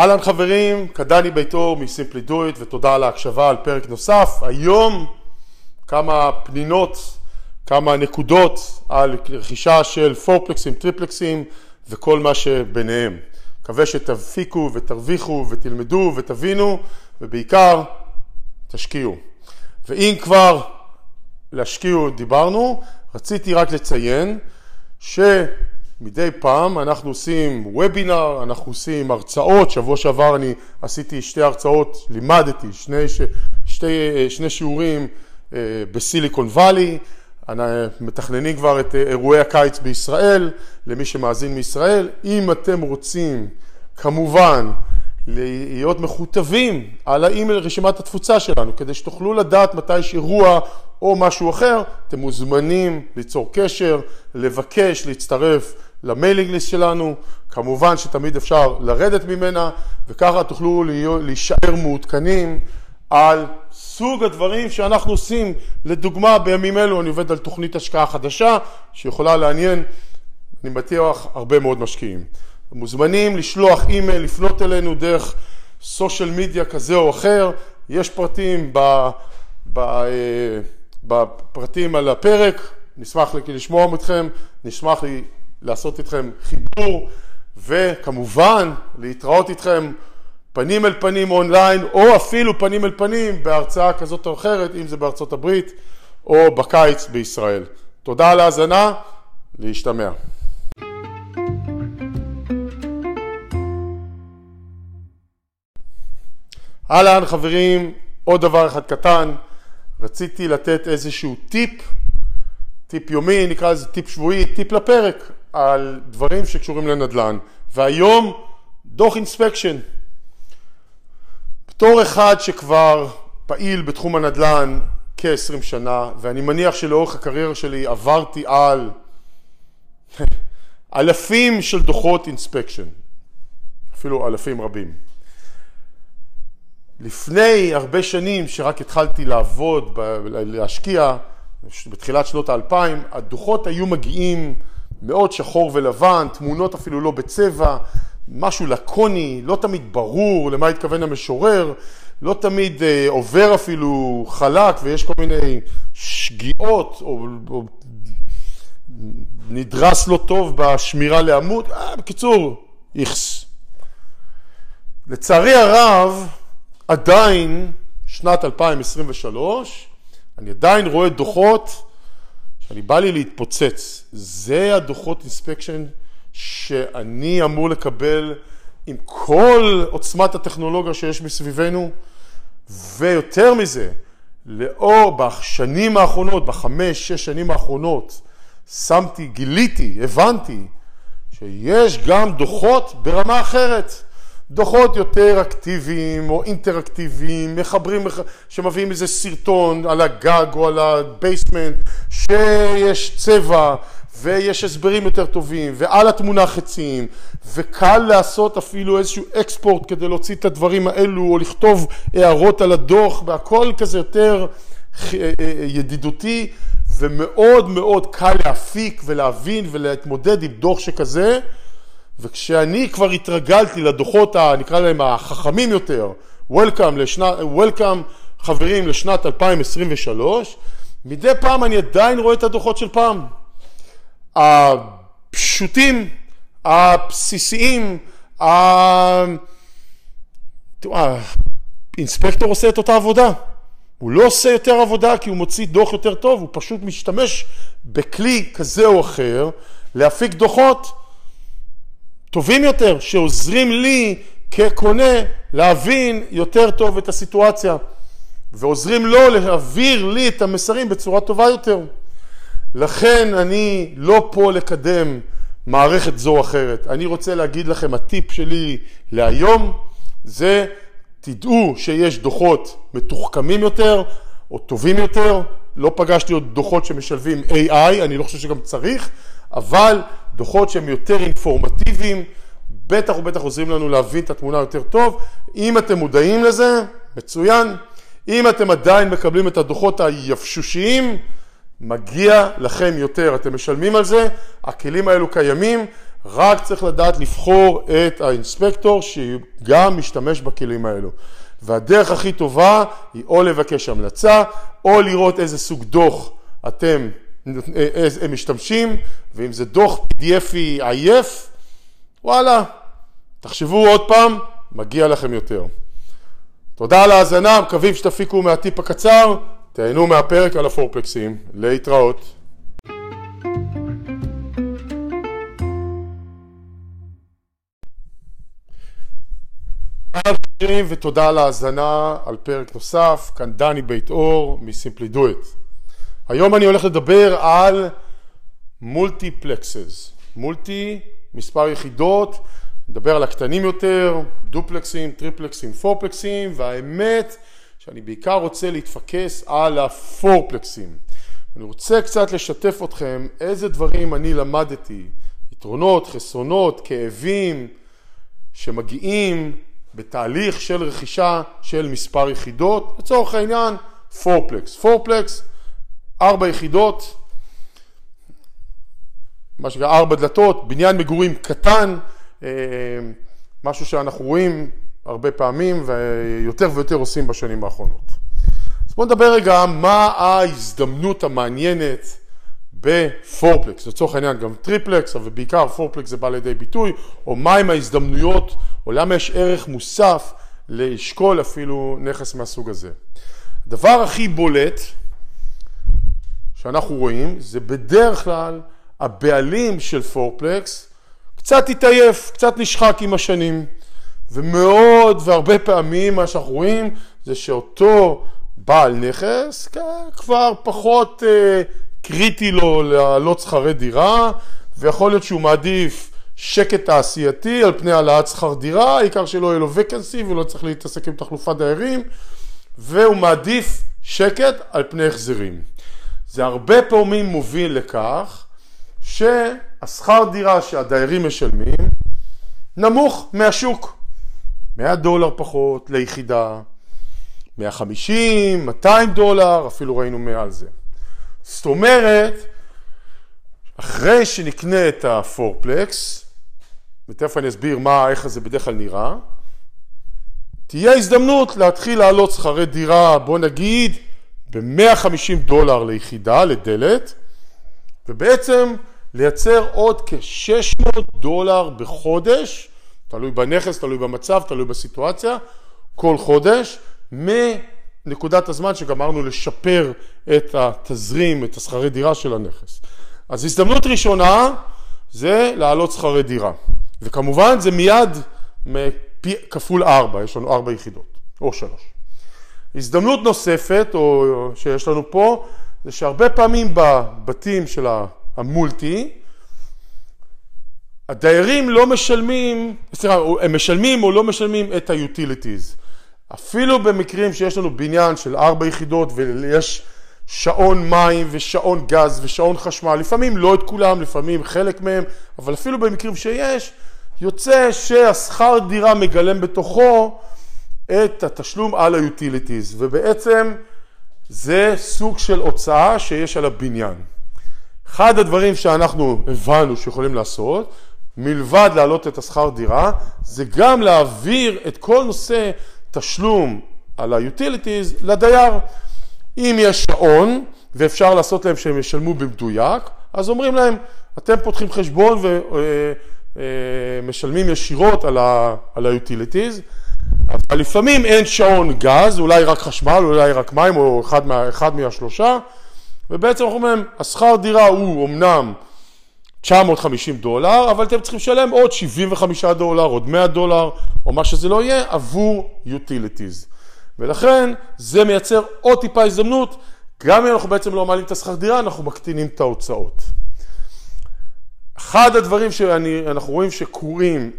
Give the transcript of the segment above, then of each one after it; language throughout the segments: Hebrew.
אהלן חברים, קדני ביתור מסימפלי דו-איט ותודה על ההקשבה על פרק נוסף. היום כמה פנינות, כמה נקודות על רכישה של פורפלקסים, טריפלקסים וכל מה שביניהם. מקווה שתפיקו ותרוויחו ותלמדו ותבינו ובעיקר תשקיעו. ואם כבר להשקיע דיברנו, רציתי רק לציין ש... מדי פעם אנחנו עושים וובינר, אנחנו עושים הרצאות, שבוע שעבר אני עשיתי שתי הרצאות, לימדתי שני, שתי, שני שיעורים אה, בסיליקון וואלי, מתכננים כבר את אירועי הקיץ בישראל, למי שמאזין מישראל. אם אתם רוצים כמובן להיות מכותבים על האימייל רשימת התפוצה שלנו, כדי שתוכלו לדעת מתי יש אירוע או משהו אחר, אתם מוזמנים ליצור קשר, לבקש, להצטרף ל mailing list שלנו, כמובן שתמיד אפשר לרדת ממנה, וככה תוכלו להישאר מעודכנים על סוג הדברים שאנחנו עושים. לדוגמה, בימים אלו אני עובד על תוכנית השקעה חדשה, שיכולה לעניין, אני בטוח, הרבה מאוד משקיעים. מוזמנים לשלוח אימייל, לפנות אלינו דרך social media כזה או אחר, יש פרטים ב, ב, אה, בפרטים על הפרק, נשמח לשמוע אתכם, נשמח לעשות איתכם חיבור וכמובן להתראות איתכם פנים אל פנים אונליין או אפילו פנים אל פנים בהרצאה כזאת או אחרת, אם זה בארצות הברית או בקיץ בישראל. תודה על ההאזנה, להשתמע. אהלן חברים, עוד דבר אחד קטן, רציתי לתת איזשהו טיפ, טיפ יומי, נקרא לזה טיפ שבועי, טיפ לפרק, על דברים שקשורים לנדל"ן. והיום דוח inspection. בתור אחד שכבר פעיל בתחום הנדל"ן כ-20 שנה, ואני מניח שלאורך הקריירה שלי עברתי על אלפים של דוחות inspection, אפילו אלפים רבים. לפני הרבה שנים שרק התחלתי לעבוד, להשקיע, בתחילת שנות האלפיים, הדוחות היו מגיעים מאוד שחור ולבן, תמונות אפילו לא בצבע, משהו לקוני, לא תמיד ברור למה התכוון המשורר, לא תמיד אה, עובר אפילו חלק ויש כל מיני שגיאות או, או נדרס לא טוב בשמירה לעמוד, אה, בקיצור, איכס. לצערי הרב, עדיין, שנת 2023, אני עדיין רואה דוחות שאני בא לי להתפוצץ. זה הדוחות אינספקשן שאני אמור לקבל עם כל עוצמת הטכנולוגיה שיש מסביבנו, ויותר מזה, לאור בשנים האחרונות, בחמש, שש שנים האחרונות, שמתי, גיליתי, הבנתי, שיש גם דוחות ברמה אחרת. דוחות יותר אקטיביים או אינטראקטיביים, מחברים, שמביאים איזה סרטון על הגג או על ה basement, שיש צבע ויש הסברים יותר טובים ועל התמונה חיצים וקל לעשות אפילו איזשהו export כדי להוציא את הדברים האלו או לכתוב הערות על הדוח והכל כזה יותר אה, אה, ידידותי ומאוד מאוד קל להפיק ולהבין ולהתמודד עם דוח שכזה וכשאני כבר התרגלתי לדוחות, נקרא להם החכמים יותר, Welcome, לשנת, Welcome חברים לשנת 2023, מדי פעם אני עדיין רואה את הדוחות של פעם. הפשוטים, הבסיסיים, האינספקטור עושה את אותה עבודה. הוא לא עושה יותר עבודה כי הוא מוציא דוח יותר טוב, הוא פשוט משתמש בכלי כזה או אחר להפיק דוחות טובים יותר, שעוזרים לי כקונה להבין יותר טוב את הסיטואציה, ועוזרים לו להעביר לי את המסרים בצורה טובה יותר. לכן אני לא פה לקדם מערכת זו או אחרת. אני רוצה להגיד לכם, הטיפ שלי להיום זה תדעו שיש דוחות מתוחכמים יותר או טובים יותר. לא פגשתי עוד דוחות שמשלבים AI, אני לא חושב שגם צריך, אבל דוחות שהם יותר אינפורמטיביים, בטח ובטח עוזרים לנו להבין את התמונה יותר טוב. אם אתם מודעים לזה, מצוין. אם אתם עדיין מקבלים את הדוחות היבשושיים, מגיע לכם יותר, אתם משלמים על זה, הכלים האלו קיימים, רק צריך לדעת לבחור את האינספקטור שגם משתמש בכלים האלו. והדרך הכי טובה היא או לבקש המלצה, או לראות איזה סוג דוח אתם הם משתמשים, ואם זה דוח PDFי עייף, וואלה, תחשבו עוד פעם, מגיע לכם יותר. תודה על ההאזנה, מקווים שתפיקו מהטיפ הקצר, תהנו מהפרק על הפורפלקסים, להתראות. ותודה על ההאזנה על פרק נוסף, כאן דני בית אור מ Simply Do It. היום אני הולך לדבר על multiplexes, multi, מספר יחידות, נדבר על הקטנים יותר, דופלקסים, טריפלקסים, פורפלקסים, והאמת שאני בעיקר רוצה להתפקס על הפורפלקסים. אני רוצה קצת לשתף אתכם איזה דברים אני למדתי, יתרונות, חסרונות, כאבים שמגיעים בתהליך של רכישה של מספר יחידות, לצורך העניין פורפלקס. פורפלקס, ארבע יחידות, מה שנקרא ארבע דלתות, בניין מגורים קטן, אה, משהו שאנחנו רואים הרבה פעמים ויותר ויותר עושים בשנים האחרונות. אז בואו נדבר רגע מה ההזדמנות המעניינת ב fourplex, לצורך העניין גם triplex, אבל בעיקר fourplex זה בא לידי ביטוי, או מהם ההזדמנויות, או למה יש ערך מוסף לאשכול אפילו נכס מהסוג הזה. הדבר הכי בולט שאנחנו רואים זה בדרך כלל הבעלים של פורפלקס קצת התעייף, קצת נשחק עם השנים, ומאוד והרבה פעמים מה שאנחנו רואים זה שאותו בעל נכס כבר פחות אה, קריטי לו להעלות שכרי דירה, ויכול להיות שהוא מעדיף שקט תעשייתי על פני העלאת שכר דירה, העיקר שלא יהיה לו וקנסי ולא צריך להתעסק עם תחלופת דיירים, והוא מעדיף שקט על פני החזרים. זה הרבה פעמים מוביל לכך שהשכר דירה שהדיירים משלמים נמוך מהשוק. 100 דולר פחות ליחידה, 150, 200 דולר, אפילו ראינו מעל זה. זאת אומרת, אחרי שנקנה את הפורפלקס, ותכף אני אסביר מה, איך זה בדרך כלל נראה, תהיה הזדמנות להתחיל לעלות שכרי דירה, בוא נגיד, ב-150 דולר ליחידה, לדלת, ובעצם לייצר עוד כ-600 דולר בחודש, תלוי בנכס, תלוי במצב, תלוי בסיטואציה, כל חודש, מנקודת הזמן שגמרנו לשפר את התזרים, את השכרי דירה של הנכס. אז הזדמנות ראשונה זה להעלות שכרי דירה, וכמובן זה מיד כפול ארבע, יש לנו ארבע יחידות, או שלוש. הזדמנות נוספת, או שיש לנו פה, זה שהרבה פעמים בבתים של המולטי, הדיירים לא משלמים, סליחה, הם משלמים או לא משלמים את ה-utilities. אפילו במקרים שיש לנו בניין של ארבע יחידות ויש שעון מים ושעון גז ושעון חשמל, לפעמים לא את כולם, לפעמים חלק מהם, אבל אפילו במקרים שיש, יוצא שהשכר דירה מגלם בתוכו את התשלום על ה-utilities, ובעצם זה סוג של הוצאה שיש על הבניין. אחד הדברים שאנחנו הבנו שיכולים לעשות, מלבד להעלות את השכר דירה, זה גם להעביר את כל נושא תשלום על ה-utilities לדייר. אם יש שעון ואפשר לעשות להם שהם ישלמו במדויק, אז אומרים להם, אתם פותחים חשבון ומשלמים אה, אה, ישירות על ה-utilities, אבל לפעמים אין שעון גז, אולי רק חשמל, אולי רק מים, או אחד, מה, אחד מהשלושה, ובעצם אנחנו אומרים, השכר דירה הוא אמנם 950 דולר, אבל אתם צריכים לשלם עוד 75 דולר, עוד 100 דולר, או מה שזה לא יהיה, עבור utilities. ולכן זה מייצר עוד טיפה הזדמנות, גם אם אנחנו בעצם לא מעלים את השכר דירה, אנחנו מקטינים את ההוצאות. אחד הדברים שאנחנו רואים שקורים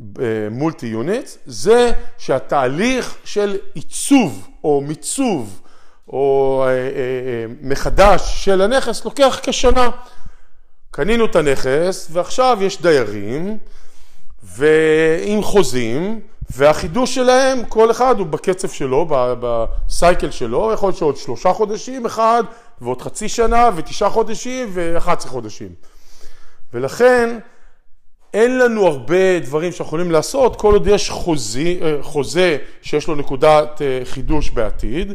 במולטי יוניט, זה שהתהליך של עיצוב או מיצוב או אה, אה, אה, מחדש של הנכס לוקח כשנה. קנינו את הנכס ועכשיו יש דיירים ועם חוזים והחידוש שלהם, כל אחד הוא בקצב שלו, בסייקל שלו, יכול להיות שעוד שלושה חודשים אחד, ועוד חצי שנה, ותשעה חודשים, ואחת עשרה חודשים. ולכן אין לנו הרבה דברים שאנחנו יכולים לעשות כל עוד יש חוזי, אה, חוזה שיש לו נקודת אה, חידוש בעתיד,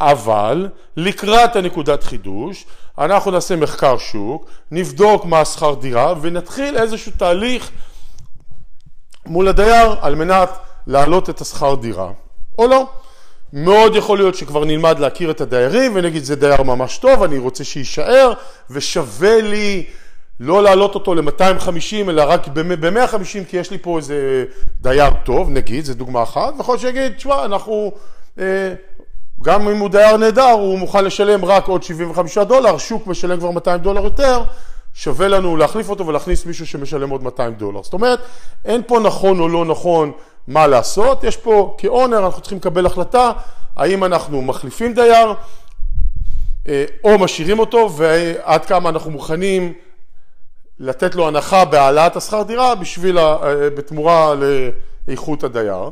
אבל לקראת הנקודת חידוש אנחנו נעשה מחקר שוק, נבדוק מה השכר דירה ונתחיל איזשהו תהליך מול הדייר על מנת להעלות את השכר דירה, או לא. מאוד יכול להיות שכבר נלמד להכיר את הדיירים ונגיד זה דייר ממש טוב, אני רוצה שיישאר ושווה לי לא להעלות אותו ל-250 אלא רק ב-150 כי יש לי פה איזה דייר טוב, נגיד, זו דוגמה אחת, ויכול להיות שיגיד, תשמע, אנחנו, אה, גם אם הוא דייר נהדר, הוא מוכן לשלם רק עוד 75 דולר, שוק משלם כבר 200 דולר יותר, שווה לנו להחליף אותו ולהכניס מישהו שמשלם עוד 200 דולר. זאת אומרת, אין פה נכון או לא נכון מה לעשות, יש פה כאונר, אנחנו צריכים לקבל החלטה האם אנחנו מחליפים דייר אה, או משאירים אותו ועד כמה אנחנו מוכנים לתת לו הנחה בהעלאת השכר דירה בשביל, אה, בתמורה לאיכות הדייר.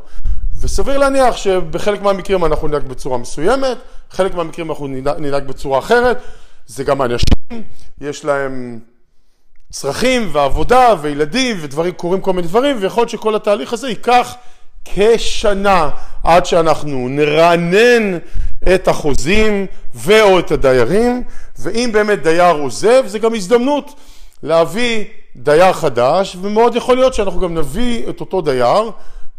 וסביר להניח שבחלק מהמקרים אנחנו ננהג בצורה מסוימת, חלק מהמקרים אנחנו ננהג בצורה אחרת. זה גם אנשים, יש להם צרכים ועבודה וילדים ודברים, קורים כל מיני דברים, ויכול להיות שכל התהליך הזה ייקח כשנה עד שאנחנו נרענן את החוזים ואו את הדיירים, ואם באמת דייר עוזב, זה גם הזדמנות להביא דייר חדש, ומאוד יכול להיות שאנחנו גם נביא את אותו דייר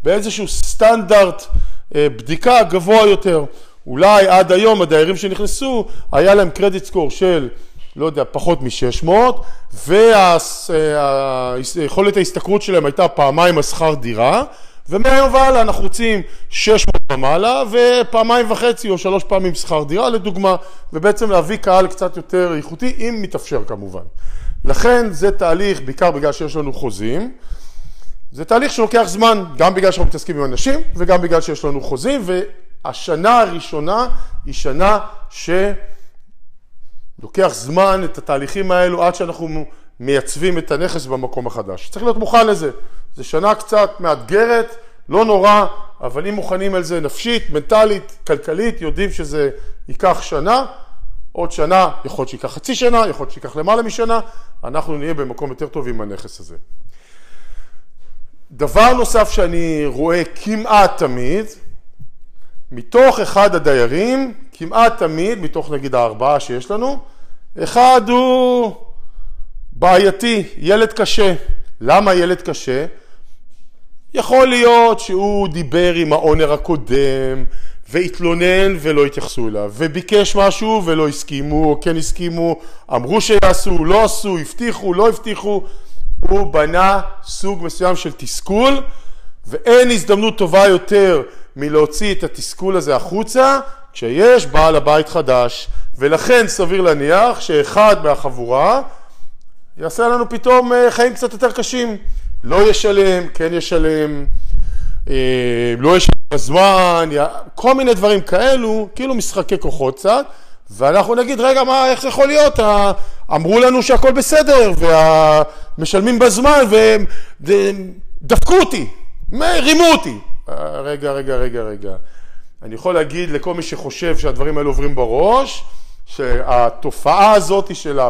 באיזשהו סטנדרט אה, בדיקה גבוה יותר. אולי עד היום הדיירים שנכנסו, היה להם קרדיט סקור של, לא יודע, פחות מ-600, ויכולת ההשתכרות שלהם הייתה פעמיים השכר דירה, ומהיום והלאה אנחנו רוצים 600 ומעלה ופעמיים וחצי או שלוש פעמים שכר דירה לדוגמה, ובעצם להביא קהל קצת יותר איכותי, אם מתאפשר כמובן. לכן זה תהליך, בעיקר בגלל שיש לנו חוזים, זה תהליך שלוקח זמן, גם בגלל שאנחנו מתעסקים עם אנשים וגם בגלל שיש לנו חוזים, והשנה הראשונה היא שנה שלוקח זמן את התהליכים האלו עד שאנחנו מייצבים את הנכס במקום החדש. צריך להיות מוכן לזה. זו שנה קצת מאתגרת, לא נורא, אבל אם מוכנים על זה נפשית, מנטלית, כלכלית, יודעים שזה ייקח שנה, עוד שנה, יכול להיות שייקח חצי שנה, יכול להיות שייקח למעלה משנה, אנחנו נהיה במקום יותר טוב עם הנכס הזה. דבר נוסף שאני רואה כמעט תמיד, מתוך אחד הדיירים, כמעט תמיד, מתוך נגיד הארבעה שיש לנו, אחד הוא בעייתי, ילד קשה. למה ילד קשה? יכול להיות שהוא דיבר עם האונר הקודם והתלונן ולא התייחסו אליו, וביקש משהו ולא הסכימו, או כן הסכימו, אמרו שיעשו, לא עשו, הבטיחו, לא הבטיחו, הוא בנה סוג מסוים של תסכול, ואין הזדמנות טובה יותר מלהוציא את התסכול הזה החוצה, כשיש בעל הבית חדש, ולכן סביר להניח שאחד מהחבורה יעשה לנו פתאום אה, חיים קצת יותר קשים. לא ישלם, כן ישלם, אה, לא ישלם בזמן, כל מיני דברים כאלו, כאילו משחקי כוחות קצת, ואנחנו נגיד, רגע, מה, איך זה יכול להיות? אמרו לנו שהכל בסדר, ומשלמים בזמן, ודפקו אותי, רימו אותי. רגע, רגע, רגע, רגע. אני יכול להגיד לכל מי שחושב שהדברים האלו עוברים בראש, שהתופעה הזאת של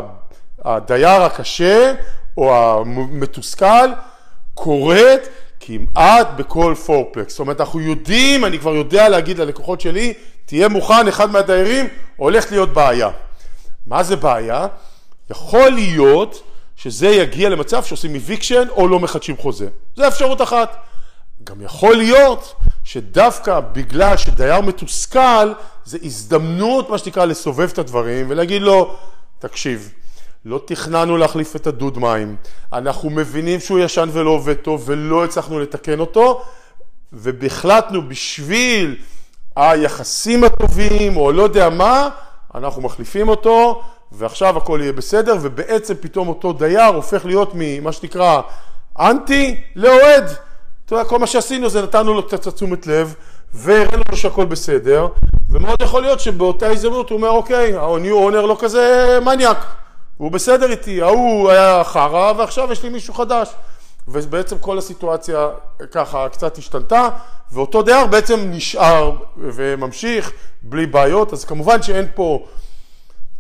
הדייר הקשה או המתוסכל קורית כמעט בכל פורפלקס. זאת אומרת, אנחנו יודעים, אני כבר יודע להגיד ללקוחות שלי, תהיה מוכן, אחד מהדיירים הולך להיות בעיה. מה זה בעיה? יכול להיות שזה יגיע למצב שעושים אביקשן או לא מחדשים חוזה. זו אפשרות אחת. גם יכול להיות שדווקא בגלל שדייר מתוסכל, זה הזדמנות, מה שנקרא, לסובב את הדברים ולהגיד לו, תקשיב, לא תכננו להחליף את הדוד מים, אנחנו מבינים שהוא ישן ולא עובד טוב ולא הצלחנו לתקן אותו, והחלטנו בשביל היחסים הטובים או לא יודע מה, אנחנו מחליפים אותו ועכשיו הכל יהיה בסדר ובעצם פתאום אותו דייר הופך להיות ממה שנקרא אנטי לאוהד. אתה יודע, כל מה שעשינו זה נתנו לו קצת תשומת לב והראינו לו שהכל בסדר ומאוד יכול להיות שבאותה הזדמנות הוא אומר אוקיי, ה-new owner לא כזה מניאק הוא בסדר איתי, ההוא היה חרא ועכשיו יש לי מישהו חדש. ובעצם כל הסיטואציה ככה קצת השתנתה, ואותו דייר בעצם נשאר וממשיך בלי בעיות, אז כמובן שאין פה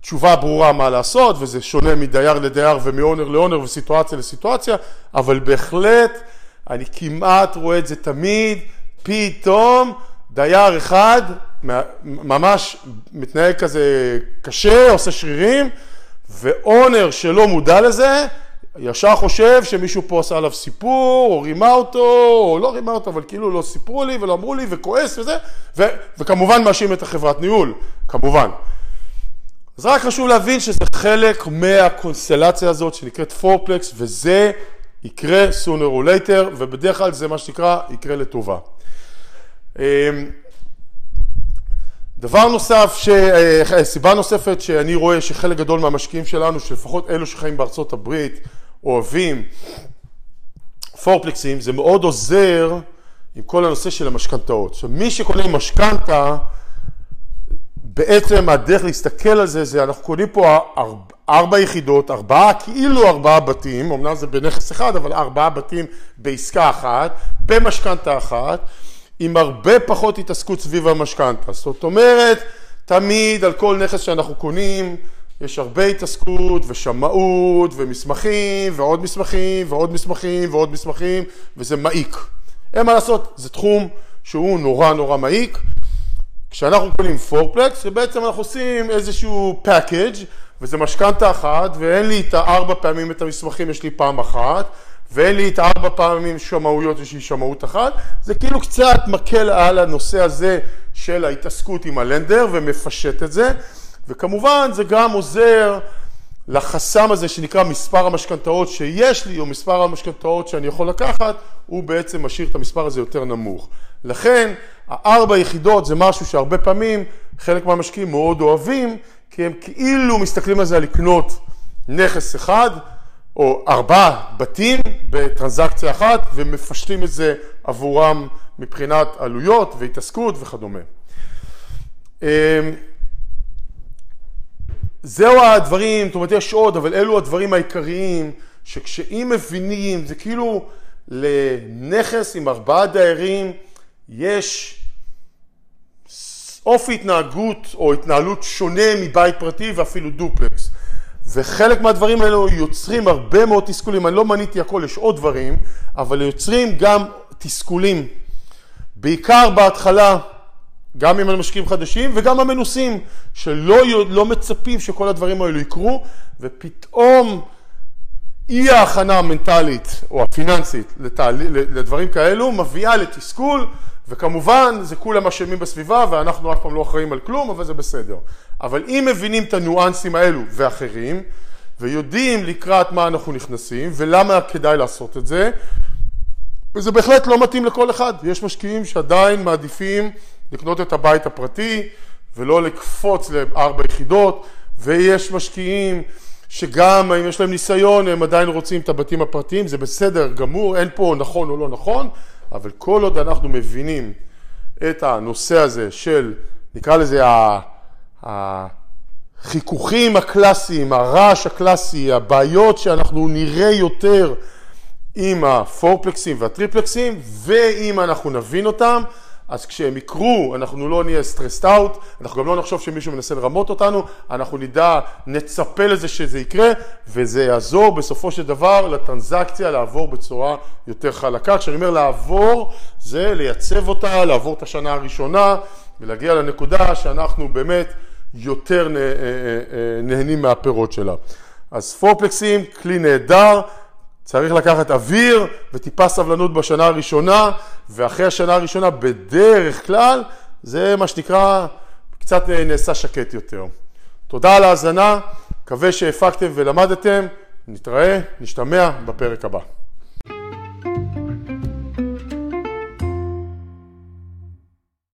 תשובה ברורה מה לעשות, וזה שונה מדייר לדייר ומאונר לאונר וסיטואציה לסיטואציה, אבל בהחלט אני כמעט רואה את זה תמיד, פתאום דייר אחד ממש מתנהג כזה קשה, עושה שרירים, ואונר שלא מודע לזה, ישר חושב שמישהו פה עשה עליו סיפור, או רימה אותו, או לא רימה אותו, אבל כאילו לא סיפרו לי ולא אמרו לי, וכועס וזה, ו- וכמובן מאשים את החברת ניהול, כמובן. אז רק חשוב להבין שזה חלק מהקונסטלציה הזאת שנקראת פורפלקס, וזה יקרה sooner or later, ובדרך כלל זה מה שנקרא יקרה לטובה. דבר נוסף, ש... אה, סיבה נוספת שאני רואה שחלק גדול מהמשקיעים שלנו, שלפחות אלו שחיים בארצות הברית, אוהבים פורפלקסים, זה מאוד עוזר עם כל הנושא של המשכנתאות. עכשיו, מי שקונה משכנתה, בעצם הדרך להסתכל על זה, זה אנחנו קונים פה ארבע, ארבע יחידות, ארבעה, כאילו ארבעה בתים, אמנם זה בנכס אחד, אבל ארבעה בתים בעסקה אחת, במשכנתה אחת, עם הרבה פחות התעסקות סביב המשכנתה. זאת אומרת, תמיד על כל נכס שאנחנו קונים, יש הרבה התעסקות ושמאות ומסמכים ועוד מסמכים ועוד מסמכים ועוד מסמכים, וזה מעיק. אין מה לעשות, זה תחום שהוא נורא נורא מעיק. כשאנחנו קונים פורפלקס, בעצם אנחנו עושים איזשהו package, וזה משכנתה אחת, ואין לי את הארבע פעמים את המסמכים, יש לי פעם אחת, ואין לי את הארבע פעמים שמאויות, יש לי שמאות אחת. זה כאילו קצת מקל על הנושא הזה של ההתעסקות עם הלנדר ומפשט את זה, וכמובן זה גם עוזר לחסם הזה שנקרא מספר המשכנתאות שיש לי, או מספר המשכנתאות שאני יכול לקחת, הוא בעצם משאיר את המספר הזה יותר נמוך. לכן, הארבע יחידות זה משהו שהרבה פעמים חלק מהמשקיעים מאוד אוהבים, כי הם כאילו מסתכלים על זה על לקנות נכס אחד, או ארבעה בתים בטרנזקציה אחת, ומפשטים את זה עבורם מבחינת עלויות והתעסקות וכדומה. אמ, זהו הדברים, זאת אומרת יש עוד, אבל אלו הדברים העיקריים, שכשאם מבינים, זה כאילו לנכס עם ארבעה דיירים, יש אופי התנהגות או התנהלות שונה מבית פרטי ואפילו דופלקס. וחלק מהדברים האלו יוצרים הרבה מאוד תסכולים, אני לא מניתי הכל, יש עוד דברים, אבל יוצרים גם תסכולים. בעיקר בהתחלה, גם עם המשקיעים חדשים וגם המנוסים, שלא לא מצפים שכל הדברים האלו יקרו, ופתאום אי ההכנה המנטלית או הפיננסית לתעל... לדברים כאלו מביאה לתסכול, וכמובן זה כולם אשמים בסביבה ואנחנו אף פעם לא אחראים על כלום, אבל זה בסדר. אבל אם מבינים את הניואנסים האלו ואחרים, ויודעים לקראת מה אנחנו נכנסים ולמה כדאי לעשות את זה, וזה בהחלט לא מתאים לכל אחד. יש משקיעים שעדיין מעדיפים לקנות את הבית הפרטי ולא לקפוץ לארבע יחידות, ויש משקיעים שגם אם יש להם ניסיון הם עדיין רוצים את הבתים הפרטיים, זה בסדר גמור, אין פה נכון או לא נכון, אבל כל עוד אנחנו מבינים את הנושא הזה של, נקרא לזה החיכוכים הקלאסיים, הרעש הקלאסי, הבעיות שאנחנו נראה יותר עם הפורפלקסים והטריפלקסים, ואם אנחנו נבין אותם, אז כשהם יקרו, אנחנו לא נהיה stressed out, אנחנו גם לא נחשוב שמישהו מנסה לרמות אותנו, אנחנו נדע, נצפה לזה שזה יקרה, וזה יעזור בסופו של דבר לטרנזקציה לעבור בצורה יותר חלקה. כשאני אומר לעבור, זה לייצב אותה, לעבור את השנה הראשונה, ולהגיע לנקודה שאנחנו באמת יותר אה, אה, אה, נהנים מהפירות שלה. אז פורפלקסים, כלי נהדר. צריך לקחת אוויר וטיפה סבלנות בשנה הראשונה, ואחרי השנה הראשונה בדרך כלל זה מה שנקרא קצת נעשה שקט יותר. תודה על ההאזנה, מקווה שהפקתם ולמדתם, נתראה, נשתמע בפרק הבא.